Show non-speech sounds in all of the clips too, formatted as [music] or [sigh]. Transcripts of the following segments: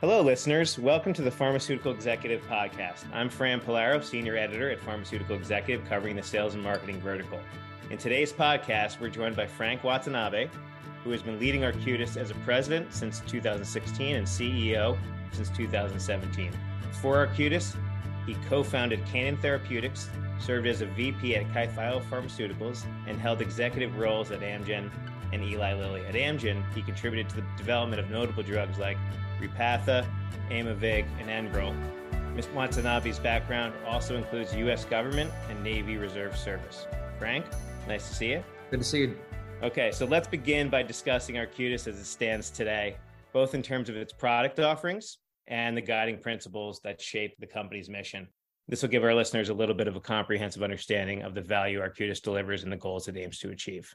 Hello, listeners. Welcome to the Pharmaceutical Executive Podcast. I'm Fran Polaro, Senior Editor at Pharmaceutical Executive, covering the sales and marketing vertical. In today's podcast, we're joined by Frank Watanabe, who has been leading Arcutis as a president since 2016 and CEO since 2017. For Arcutis, he co founded Canaan Therapeutics, served as a VP at Kye Pharmaceuticals, and held executive roles at Amgen and Eli Lilly. At Amgen, he contributed to the development of notable drugs like Repatha, Aimovig, and Enbrel. Ms. Watanabe's background also includes U.S. government and Navy Reserve Service. Frank, nice to see you. Good to see you. Okay, so let's begin by discussing Arcutis as it stands today, both in terms of its product offerings and the guiding principles that shape the company's mission. This will give our listeners a little bit of a comprehensive understanding of the value Arcutis delivers and the goals it aims to achieve.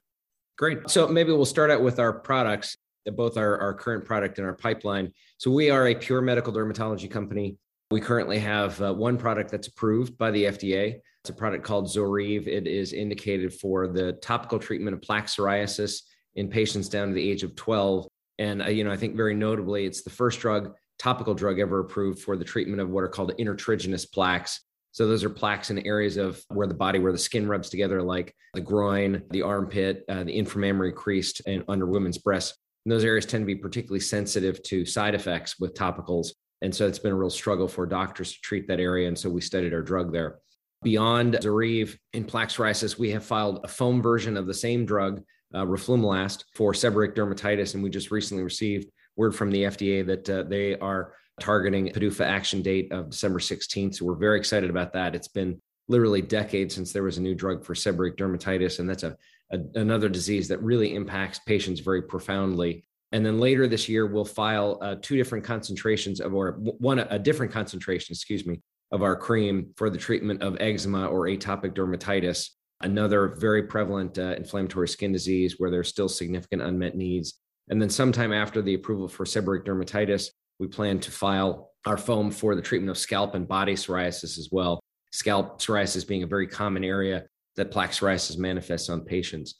Great. So maybe we'll start out with our products both our, our current product and our pipeline. So we are a pure medical dermatology company. We currently have uh, one product that's approved by the FDA. It's a product called Zoryve. It is indicated for the topical treatment of plaque psoriasis in patients down to the age of 12. And uh, you know, I think very notably, it's the first drug, topical drug ever approved for the treatment of what are called intertriginous plaques. So those are plaques in areas of where the body, where the skin rubs together, like the groin, the armpit, uh, the inframammary crease, and under women's breasts. And those areas tend to be particularly sensitive to side effects with topicals. And so it's been a real struggle for doctors to treat that area. And so we studied our drug there. Beyond Zoryve in plaque psoriasis, we have filed a foam version of the same drug, uh, roflumilast, for seborrheic dermatitis. And we just recently received word from the FDA that uh, they are targeting PDUFA action date of December 16th. So we're very excited about that. It's been literally decades since there was a new drug for seborrheic dermatitis. And that's a a, another disease that really impacts patients very profoundly. And then later this year, we'll file uh, two different concentrations of, or one, a different concentration, excuse me, of our cream for the treatment of eczema or atopic dermatitis, another very prevalent uh, inflammatory skin disease where there's still significant unmet needs. And then sometime after the approval for seborrheic dermatitis, we plan to file our foam for the treatment of scalp and body psoriasis as well. Scalp psoriasis being a very common area that plaque psoriasis manifests on patients.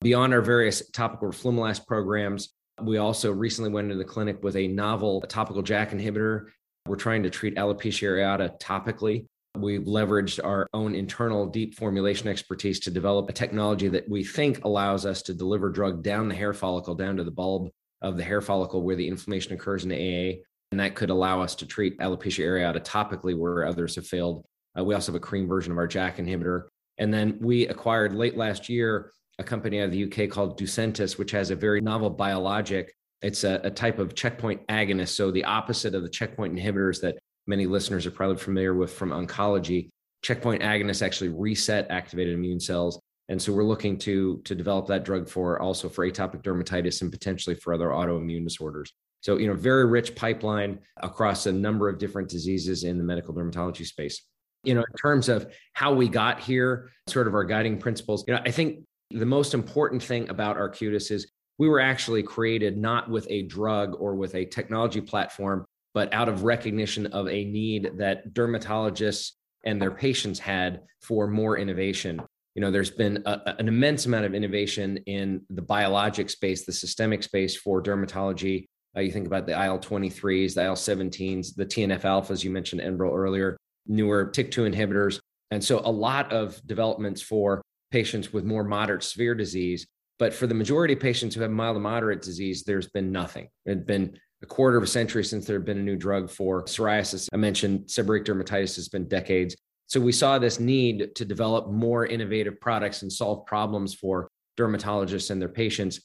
Beyond our various topical roflumilast programs, we also recently went into the clinic with a novel topical JAK inhibitor. We're trying to treat alopecia areata topically. We've leveraged our own internal deep formulation expertise to develop a technology that we think allows us to deliver drug down the hair follicle, down to the bulb of the hair follicle where the inflammation occurs in the AA. And that could allow us to treat alopecia areata topically where others have failed. Uh, we also have a cream version of our JAK inhibitor and then we acquired late last year a company out of the UK called Ducentis, which has a very novel biologic. It's a, a, type of checkpoint agonist. So the opposite of the checkpoint inhibitors that many listeners are probably familiar with from oncology. Checkpoint agonists actually reset activated immune cells. And so we're looking to, to develop that drug for also for atopic dermatitis and potentially for other autoimmune disorders. So, you know, very rich pipeline across a number of different diseases in the medical dermatology space you know, in terms of how we got here, sort of our guiding principles, you know, I think the most important thing about Arcutis is we were actually created not with a drug or with a technology platform, but out of recognition of a need that dermatologists and their patients had for more innovation. You know, there's been a, an immense amount of innovation in the biologic space, the systemic space for dermatology. Uh, you think about the IL 23s, the IL 17s, the TNF alphas, you mentioned Enbrel earlier newer TYK2 inhibitors. And so a lot of developments for patients with more moderate severe disease. But for the majority of patients who have mild to moderate disease, there's been nothing. It's been a quarter of a century since there had been a new drug for psoriasis. I mentioned seborrheic dermatitis has been decades. So we saw this need to develop more innovative products and solve problems for dermatologists and their patients.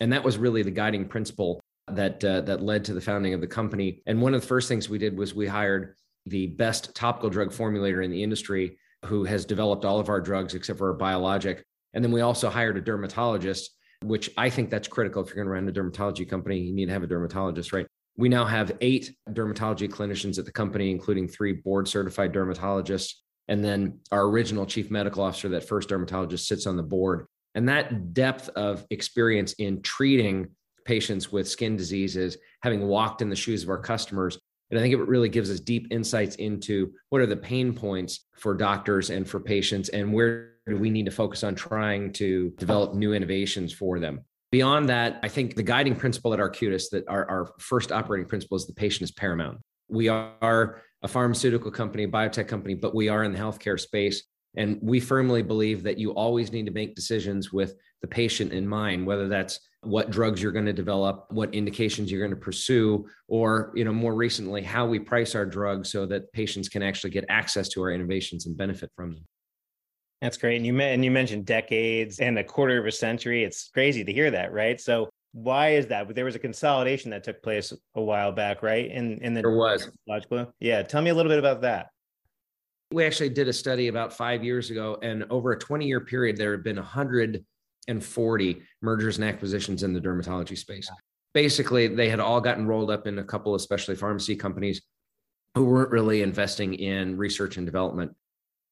And that was really the guiding principle that uh, that led to the founding of the company. And one of the first things we did was we hired the best topical drug formulator in the industry who has developed all of our drugs except for our biologic. And then we also hired a dermatologist, which I think that's critical. If you're going to run a dermatology company, you need to have a dermatologist, right? We now have eight dermatology clinicians at the company, including three board certified dermatologists. And then our original chief medical officer, that first dermatologist, sits on the board. And that depth of experience in treating patients with skin diseases, having walked in the shoes of our customers, and I think it really gives us deep insights into what are the pain points for doctors and for patients, and where do we need to focus on trying to develop new innovations for them. Beyond that, I think the guiding principle at Arcutis that our, our first operating principle is the patient is paramount. We are a pharmaceutical company, a biotech company, but we are in the healthcare space. And we firmly believe that you always need to make decisions with the patient in mind, whether that's what drugs you're going to develop, what indications you're going to pursue, or you know, more recently, how we price our drugs so that patients can actually get access to our innovations and benefit from them. That's great. And you and you mentioned decades and a quarter of a century. It's crazy to hear that, right? So why is that? There was a consolidation that took place a while back, right? In in the there was logical. Yeah, tell me a little bit about that. We actually did a study about five years ago, and over a 20 year period, there had been 140 mergers and acquisitions in the dermatology space. Basically, they had all gotten rolled up in a couple of specialty pharmacy companies who weren't really investing in research and development.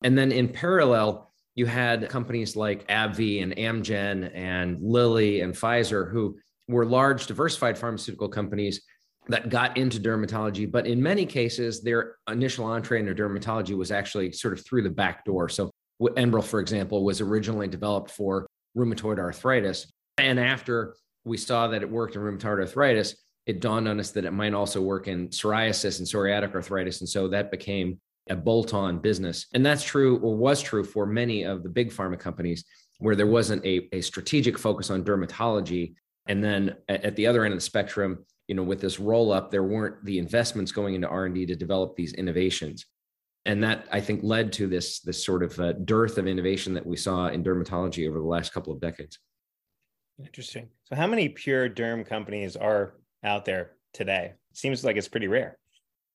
And then in parallel, you had companies like AbbVie and Amgen and Lilly and Pfizer who were large, diversified pharmaceutical companies that got into dermatology, but in many cases, their initial entree into dermatology was actually sort of through the back door. So, Enbrel, for example, was originally developed for rheumatoid arthritis. And after we saw that it worked in rheumatoid arthritis, it dawned on us that it might also work in psoriasis and psoriatic arthritis. And so that became a bolt on business. And that's true or was true for many of the big pharma companies where there wasn't a, a strategic focus on dermatology. And then at the other end of the spectrum, you know with this roll up there weren't the investments going into r&d to develop these innovations and that i think led to this this sort of uh, dearth of innovation that we saw in dermatology over the last couple of decades. Interesting. So how many pure derm companies are out there today? Seems like it's pretty rare.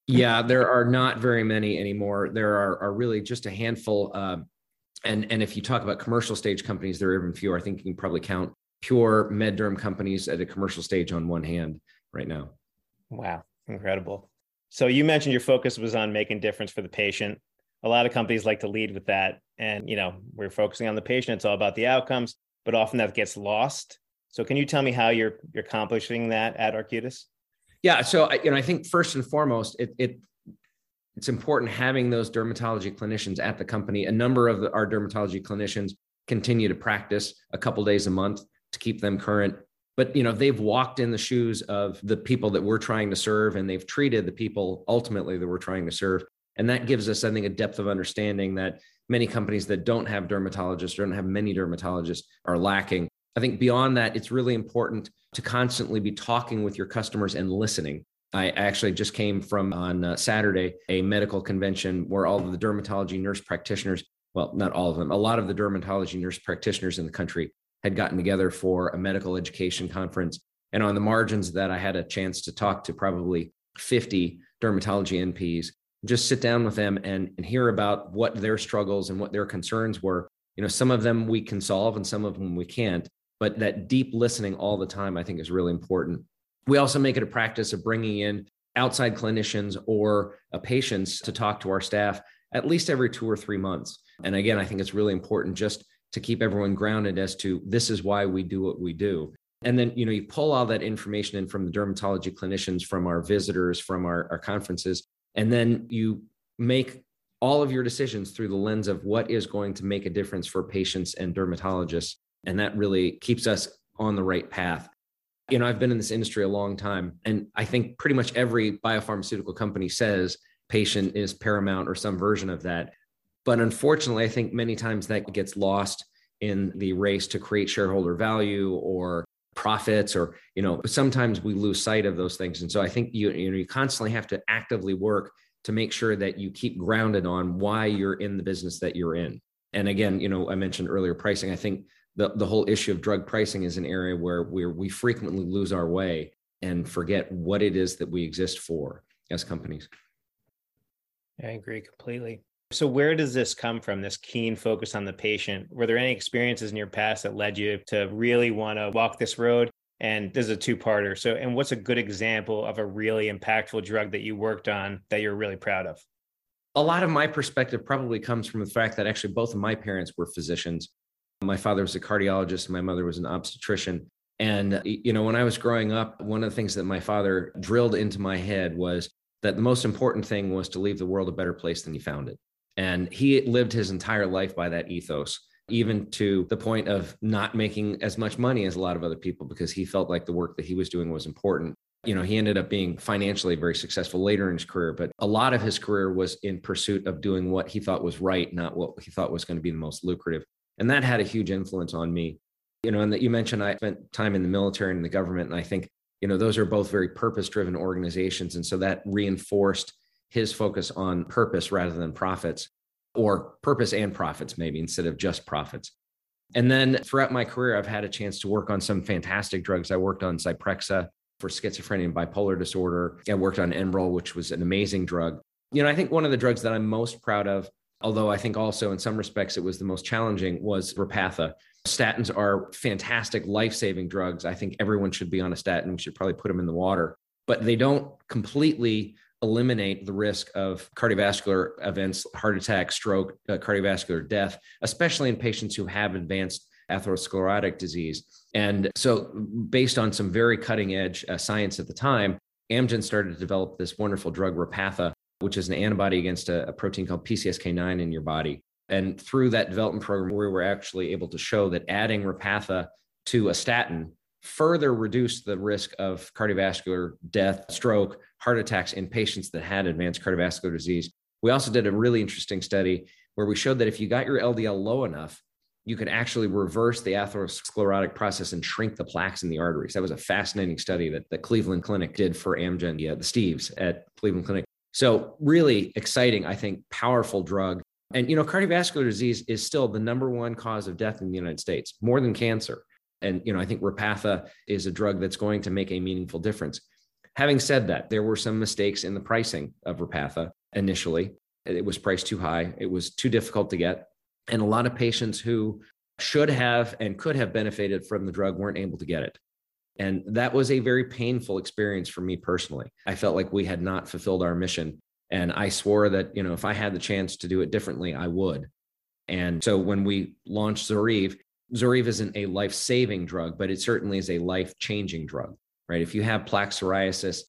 Yeah there are not very many anymore. There are, are really just a handful uh, and and if you talk about commercial stage companies there are even fewer. I think you can probably count pure med derm companies at a commercial stage on one hand right now. Wow, incredible. So you mentioned your focus was on making difference for the patient. A lot of companies like to lead with that. And, you know, we're focusing on the patient. It's all about the outcomes, but often that gets lost. So can you tell me how you're, you're accomplishing that at Arcutis? Yeah. So, you know, I think first and foremost, it, it it's important having those dermatology clinicians at the company. A number of the, our dermatology clinicians continue to practice a couple days a month to keep them current but you know they've walked in the shoes of the people that we're trying to serve and they've treated the people ultimately that we're trying to serve. And that gives us i think a depth of understanding that many companies that don't have dermatologists or don't have many dermatologists are lacking. I think beyond that it's really important to constantly be talking with your customers and listening. I actually just came from on uh, Saturday a medical convention where all of the dermatology nurse practitioners, well, not all of them, a lot of the dermatology nurse practitioners in the country had gotten together for a medical education conference. And on the margins of that, I had a chance to talk to probably 50 dermatology NPs, just sit down with them and, and hear about what their struggles and what their concerns were. You know, some of them we can solve and some of them we can't, but that deep listening all the time, I think is really important. We also make it a practice of bringing in outside clinicians or uh, patients to talk to our staff at least every two or three months. And again, I think it's really important just to keep everyone grounded as to this is why we do what we do. And then, you know, you pull all that information in from the dermatology clinicians, from our visitors, from our, our conferences, and then you make all of your decisions through the lens of what is going to make a difference for patients and dermatologists. And that really keeps us on the right path. You know, I've been in this industry a long time, and I think pretty much every biopharmaceutical company says patient is paramount or some version of that. But unfortunately, I think many times that gets lost in the race to create shareholder value or profits or you know sometimes we lose sight of those things. And so i think you you know you constantly have to actively work to make sure that you keep grounded on why you're in the business that you're in. And again you know i mentioned earlier pricing. I think the, the whole issue of drug pricing is an area where we we frequently lose our way and forget what it is that we exist for as companies. I agree completely so, where does this come from, this keen focus on the patient? Were there any experiences in your past that led you to really want to walk this road? And this is a two parter. So, and what's a good example of a really impactful drug that you worked on that you're really proud of? A lot of my perspective probably comes from the fact that actually both of my parents were physicians. My father was a cardiologist, and my mother was an obstetrician. And, you know, when I was growing up, one of the things that my father drilled into my head was that the most important thing was to leave the world a better place than you found it. And he lived his entire life by that ethos. even to the point of not making as much money as a lot of other people because he felt like the work that he was doing was important. You know, he ended up being financially very successful later in his career, but a lot of his career was in pursuit of doing what he thought was right, not what he thought was going to be the most lucrative. And that had a huge influence on me. You know, and that you mentioned I spent time in the military and the government. And I think, you know, those are both very purpose driven organizations. And so that reinforced his focus on purpose rather than profits or purpose and profits, maybe instead of just profits. And then throughout my career, I've had a chance to work on some fantastic drugs. I worked on Zyprexa for schizophrenia and bipolar disorder. I worked on Enbrel, which was an amazing drug. You know, I think one of the drugs that I'm most proud of, although I think also in some respects it was the most challenging, was Repatha. Statins are fantastic life saving drugs. I think everyone should be on a statin. We should probably put them in the water, but they don't completely eliminate the risk of cardiovascular events, heart attack, stroke, uh, cardiovascular death, especially in patients who have advanced atherosclerotic disease. And so, based on some very cutting edge uh, science at the time, Amgen started to develop this wonderful drug, Repatha, which is an antibody against a, a protein called PCSK9 in your body. And through that development program, we were actually able to show that adding Repatha to a statin further reduced the risk of cardiovascular death, stroke, heart attacks in patients that had advanced cardiovascular disease. We also did a really interesting study where we showed that if you got your LDL low enough, you could actually reverse the atherosclerotic process and shrink the plaques in the arteries. That was a fascinating study that the Cleveland Clinic did for Amgen, yeah, the Steves at Cleveland Clinic. So, really exciting, I think, powerful drug. And, you know, cardiovascular disease is still the number one cause of death in the United States, more than cancer. And, you know, I think Repatha is a drug that's going to make a meaningful difference. Having said that, there were some mistakes in the pricing of Repatha initially. It was priced too high, it was too difficult to get. And a lot of patients who should have and could have benefited from the drug weren't able to get it. And that was a very painful experience for me personally. I felt like we had not fulfilled our mission. And I swore that, you know, if I had the chance to do it differently, I would. And so when we launched Zoryve, Zoryve isn't a life saving drug, but it certainly is a life changing drug, right? If you have plaque psoriasis,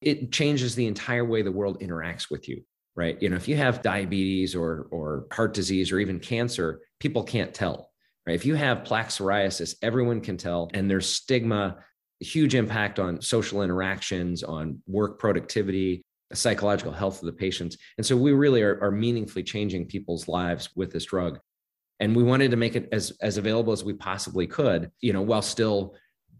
it changes the entire way the world interacts with you, right? You know, if you have diabetes or, or heart disease or even cancer, people can't tell, right? If you have plaque psoriasis, everyone can tell, and there's stigma, huge impact on social interactions, on work productivity, the psychological health of the patients. And so we really are, are meaningfully changing people's lives with this drug and we wanted to make it as as available as we possibly could you know while still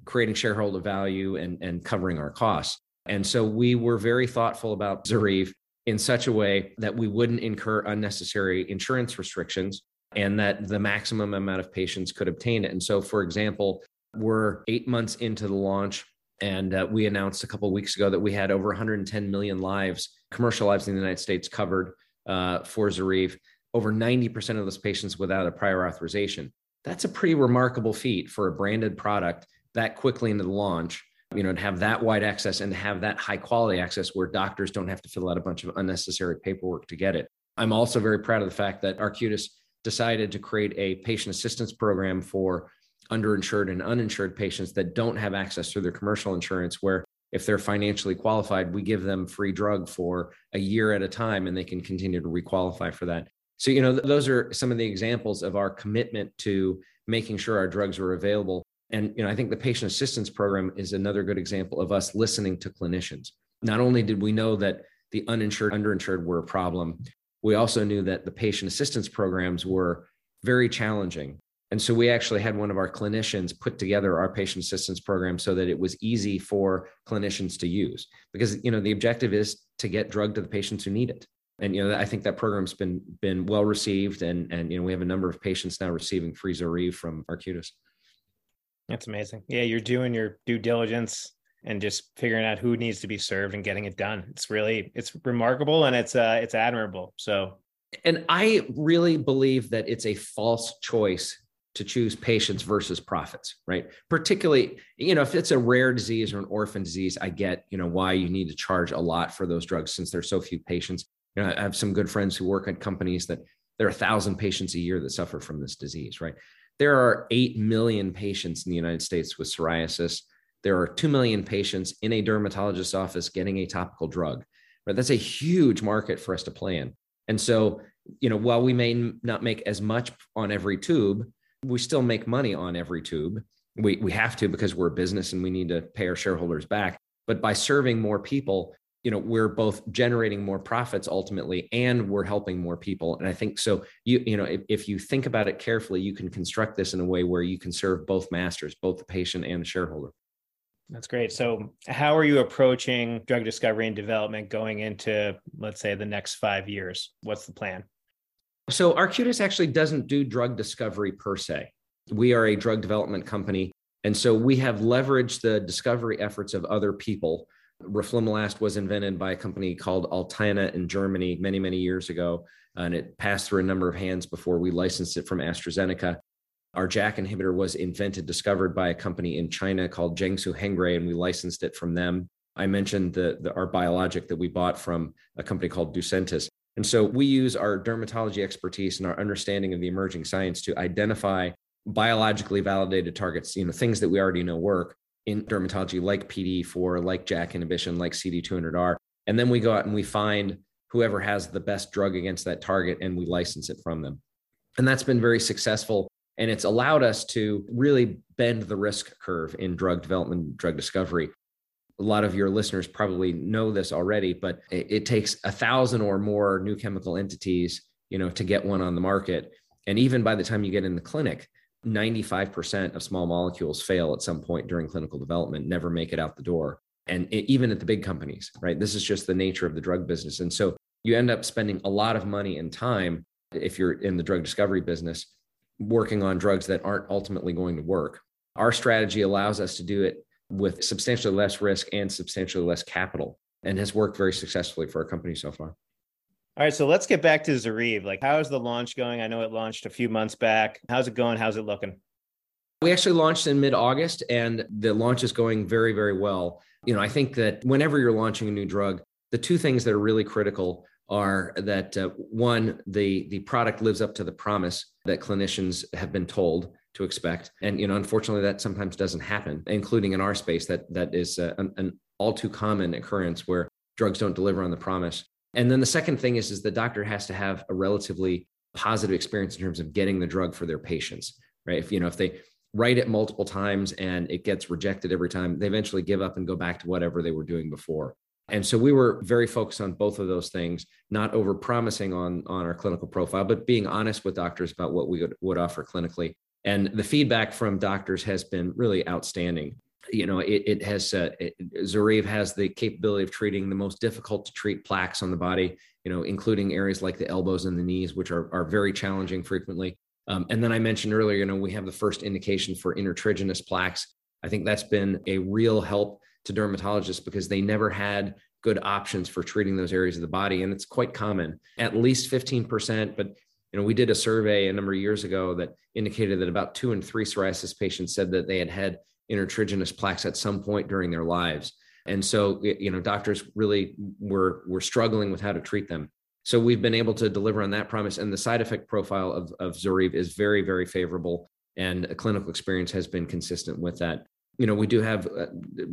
creating shareholder value and and covering our costs and so we were very thoughtful about Zoryve in such a way that we wouldn't incur unnecessary insurance restrictions and that the maximum amount of patients could obtain it and so for example we're 8 months into the launch and uh, we announced a couple weeks ago that we had over 110 million lives commercial lives in the United States covered uh, for Zoryve over 90% of those patients without a prior authorization. That's a pretty remarkable feat for a branded product that quickly into the launch, you know, to have that wide access and to have that high quality access where doctors don't have to fill out a bunch of unnecessary paperwork to get it. I'm also very proud of the fact that Arcutis decided to create a patient assistance program for underinsured and uninsured patients that don't have access through their commercial insurance where if they're financially qualified, we give them free drug for a year at a time and they can continue to requalify for that. So, you know, th- those are some of the examples of our commitment to making sure our drugs are available. And, you know, I think the patient assistance program is another good example of us listening to clinicians. Not only did we know that the uninsured, underinsured were a problem, we also knew that the patient assistance programs were very challenging. And so we actually had one of our clinicians put together our patient assistance program so that it was easy for clinicians to use because you know the objective is to get drug to the patients who need it and you know i think that program's been been well received and and you know we have a number of patients now receiving free Zoryve from arcutis that's amazing. Yeah you're doing your due diligence and just figuring out who needs to be served and getting it done. It's really it's remarkable and it's uh it's admirable. So and i really believe that it's a false choice to choose patients versus profits right? Particularly you know if it's a rare disease or an orphan disease i get you know why you need to charge a lot for those drugs since there's so few patients. You know, I have some good friends who work at companies that there are a thousand patients a year that suffer from this disease, right? There are 8 million patients in the United States with psoriasis. There are 2 million patients in a dermatologist's office getting a topical drug, right? That's a huge market for us to play in. And so you know, while we may not make as much on every tube, we still make money on every tube. We, we have to because we're a business and we need to pay our shareholders back. But by serving more people, you know we're both generating more profits ultimately and we're helping more people. And i think so you you know if, if you think about it carefully you can construct this in a way where you can serve both masters both the patient and the shareholder. That's great. So how are you approaching drug discovery and development going into let's say the next five years? What's the plan? So arcutis actually doesn't do drug discovery per se. We are a drug development company. And so we have leveraged the discovery efforts of other people Roflumilast was invented by a company called Altana in Germany many, many years ago, and it passed through a number of hands before we licensed it from AstraZeneca. Our JAK inhibitor was invented, discovered by a company in China called Jiangsu Hengrui, and we licensed it from them. I mentioned the, the, our biologic that we bought from a company called Ducentis. And so we use our dermatology expertise and our understanding of the emerging science to identify biologically validated targets, you know, things that we already know work, in dermatology, like PD4, like JAK inhibition, like CD200R. And then we go out and we find whoever has the best drug against that target and we license it from them. And that's been very successful. And it's allowed us to really bend the risk curve in drug development, drug discovery. A lot of your listeners probably know this already, but it, it takes a thousand or more new chemical entities, you know, to get one on the market. And even by the time you get in the clinic, 95% of small molecules fail at some point during clinical development, never make it out the door. And it, even at the big companies, right? This is just the nature of the drug business. And so you end up spending a lot of money and time if you're in the drug discovery business working on drugs that aren't ultimately going to work. Our strategy allows us to do it with substantially less risk and substantially less capital and has worked very successfully for our company so far. All right, so let's get back to Zoryve. Like, how is the launch going? I know it launched a few months back. How's it going? How's it looking? We actually launched in mid August, and the launch is going very, very well. You know, I think that whenever you're launching a new drug, the two things that are really critical are that uh, one, the the product lives up to the promise that clinicians have been told to expect, and you know, unfortunately, that sometimes doesn't happen, including in our space. That that is uh, an, an all too common occurrence where drugs don't deliver on the promise. And then the second thing is, is the doctor has to have a relatively positive experience in terms of getting the drug for their patients, right? If you know, if they write it multiple times and it gets rejected every time, they eventually give up and go back to whatever they were doing before. And so we were very focused on both of those things, not over promising on, on our clinical profile, but being honest with doctors about what we would, would offer clinically. And the feedback from doctors has been really outstanding you know, it, it has uh, it, has the capability of treating the most difficult to treat plaques on the body, you know, including areas like the elbows and the knees, which are, are very challenging frequently. Um, and then I mentioned earlier, you know, we have the first indication for intertriginous plaques. I think that's been a real help to dermatologists because they never had good options for treating those areas of the body. And it's quite common, at least 15%. But, you know, we did a survey a number of years ago that indicated that about two and three psoriasis patients said that they had had intertriginous plaques at some point during their lives. And so, you know, doctors really were were struggling with how to treat them. So we've been able to deliver on that promise, and the side effect profile of of Zoryve is very, very favorable, and a clinical experience has been consistent with that. You know, we do have uh,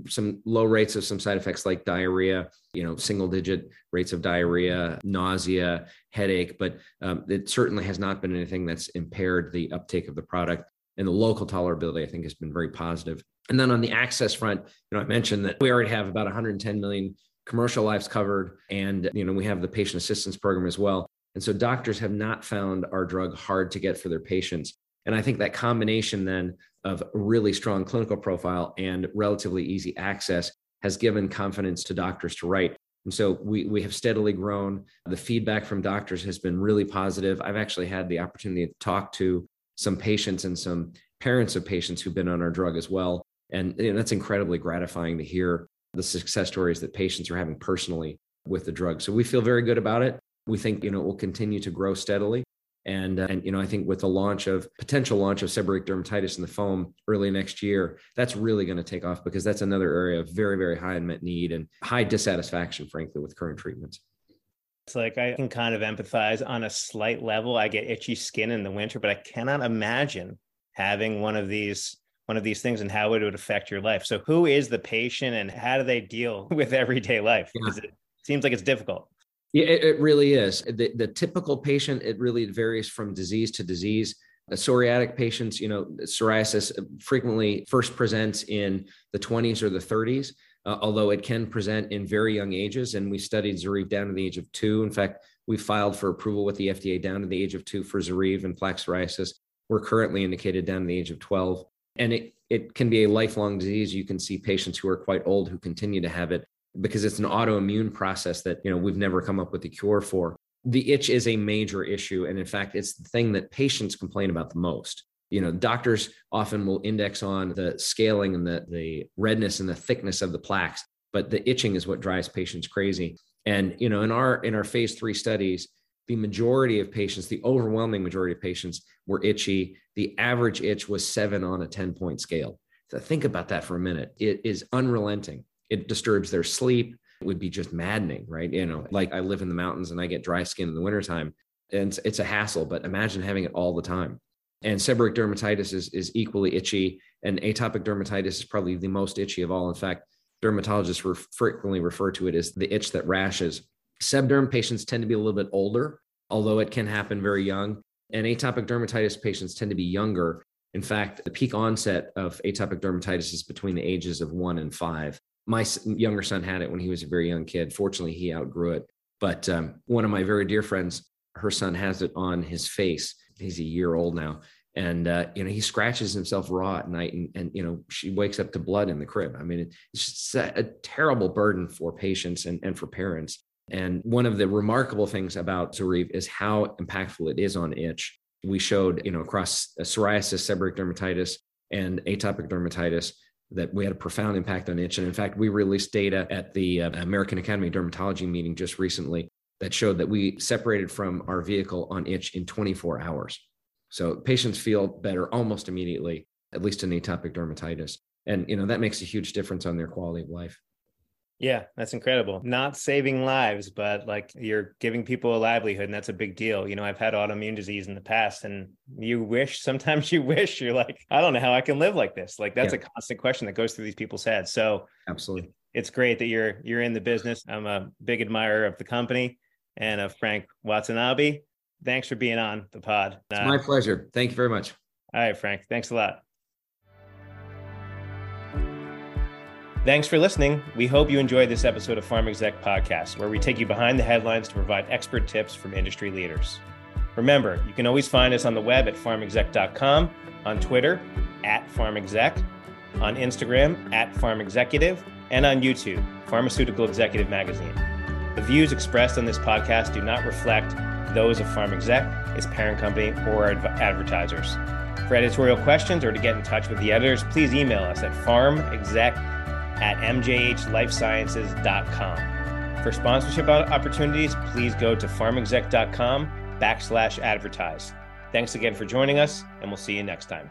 some low rates of some side effects like diarrhea, you know, single digit rates of diarrhea, nausea, headache, but um, it certainly has not been anything that's impaired the uptake of the product and the local tolerability, I think, has been very positive. And then on the access front, you know, I mentioned that we already have about 110 million commercial lives covered, and you know, we have the patient assistance program as well. And so doctors have not found our drug hard to get for their patients. And I think that combination then of really strong clinical profile and relatively easy access has given confidence to doctors to write. And so we, we have steadily grown. The feedback from doctors has been really positive. I've actually had the opportunity to talk to some patients and some parents of patients who've been on our drug as well. And you know, that's incredibly gratifying to hear the success stories that patients are having personally with the drug. So we feel very good about it. We think you know it will continue to grow steadily. And, uh, and you know, I think with the launch of potential launch of seborrheic dermatitis in the foam early next year, that's really going to take off because that's another area of very, very high unmet need and high dissatisfaction, frankly, with current treatments. It's like I can kind of empathize on a slight level. I get itchy skin in the winter, but I cannot imagine having one of these one of these things and how it would affect your life. So who is the patient and how do they deal [laughs] with everyday life? Yeah. It seems like it's difficult. Yeah, it, it really is. The, the typical patient, it really varies from disease to disease. Psoriatic patients, you know, psoriasis frequently first presents in the 20s or the 30s, uh, although it can present in very young ages. And we studied Zoryve down to the age of two. In fact, we filed for approval with the FDA down to the age of two for Zoryve and plaque psoriasis. We're currently indicated down to the age of 12. And it, it can be a lifelong disease. You can see patients who are quite old who continue to have it because it's an autoimmune process that you know we've never come up with a cure for the itch is a major issue and in fact it's the thing that patients complain about the most you know doctors often will index on the scaling and the, the redness and the thickness of the plaques but the itching is what drives patients crazy and you know in our in our phase three studies the majority of patients the overwhelming majority of patients were itchy the average itch was seven on a 10 point scale so think about that for a minute it is unrelenting it disturbs their sleep. It would be just maddening, right? You know, like I live in the mountains and I get dry skin in the wintertime. And it's, it's a hassle, but imagine having it all the time. And seborrheic dermatitis is, is equally itchy, and atopic dermatitis is probably the most itchy of all. In fact, dermatologists re- frequently refer to it as the itch that rashes. Sebderm patients tend to be a little bit older, although it can happen very young. And atopic dermatitis patients tend to be younger. In fact, the peak onset of atopic dermatitis is between the ages of one and five my younger son had it when he was a very young kid. Fortunately, he outgrew it. But um, one of my very dear friends, her son has it on his face. He's a year old now. And, uh, you know, he scratches himself raw at night and, and, you know, she wakes up to blood in the crib. I mean, it's a, a terrible burden for patients and, and for parents. And one of the remarkable things about Zoryve is how impactful it is on itch. We showed, you know, across psoriasis, seborrheic dermatitis, and atopic dermatitis, that we had a profound impact on itch. And in fact, we released data at the uh, American Academy of Dermatology meeting just recently that showed that we separated from our vehicle on itch in 24 hours. So patients feel better almost immediately, at least in atopic dermatitis. And you know that makes a huge difference on their quality of life. Yeah, that's incredible. Not saving lives, but like you're giving people a livelihood, and that's a big deal. You know, I've had autoimmune disease in the past, and you wish [laughs] sometimes you wish you're like, I don't know how I can live like this. Like that's yeah. a constant question that goes through these people's heads. So absolutely, it's great that you're you're in the business. I'm a big admirer of the company and of Frank Watanabe. Thanks for being on the pod. It's uh, my pleasure. Thank you very much. All right, Frank. Thanks a lot. Thanks for listening. We hope you enjoyed this episode of Pharm Exec Podcast, where we take you behind the headlines to provide expert tips from industry leaders. Remember, you can always find us on the web at pharmexec.com, on Twitter at pharmexec, on Instagram at pharmexecutive, and on YouTube, Pharmaceutical Executive Magazine. The views expressed on this podcast do not reflect those of PharmExec, its parent company, or adv- advertisers. For editorial questions or to get in touch with the editors, please email us at pharmexec at mjhlifesciences.com. For sponsorship opportunities, please go to pharmexec.com backslash advertise. Thanks again for joining us, and we'll see you next time.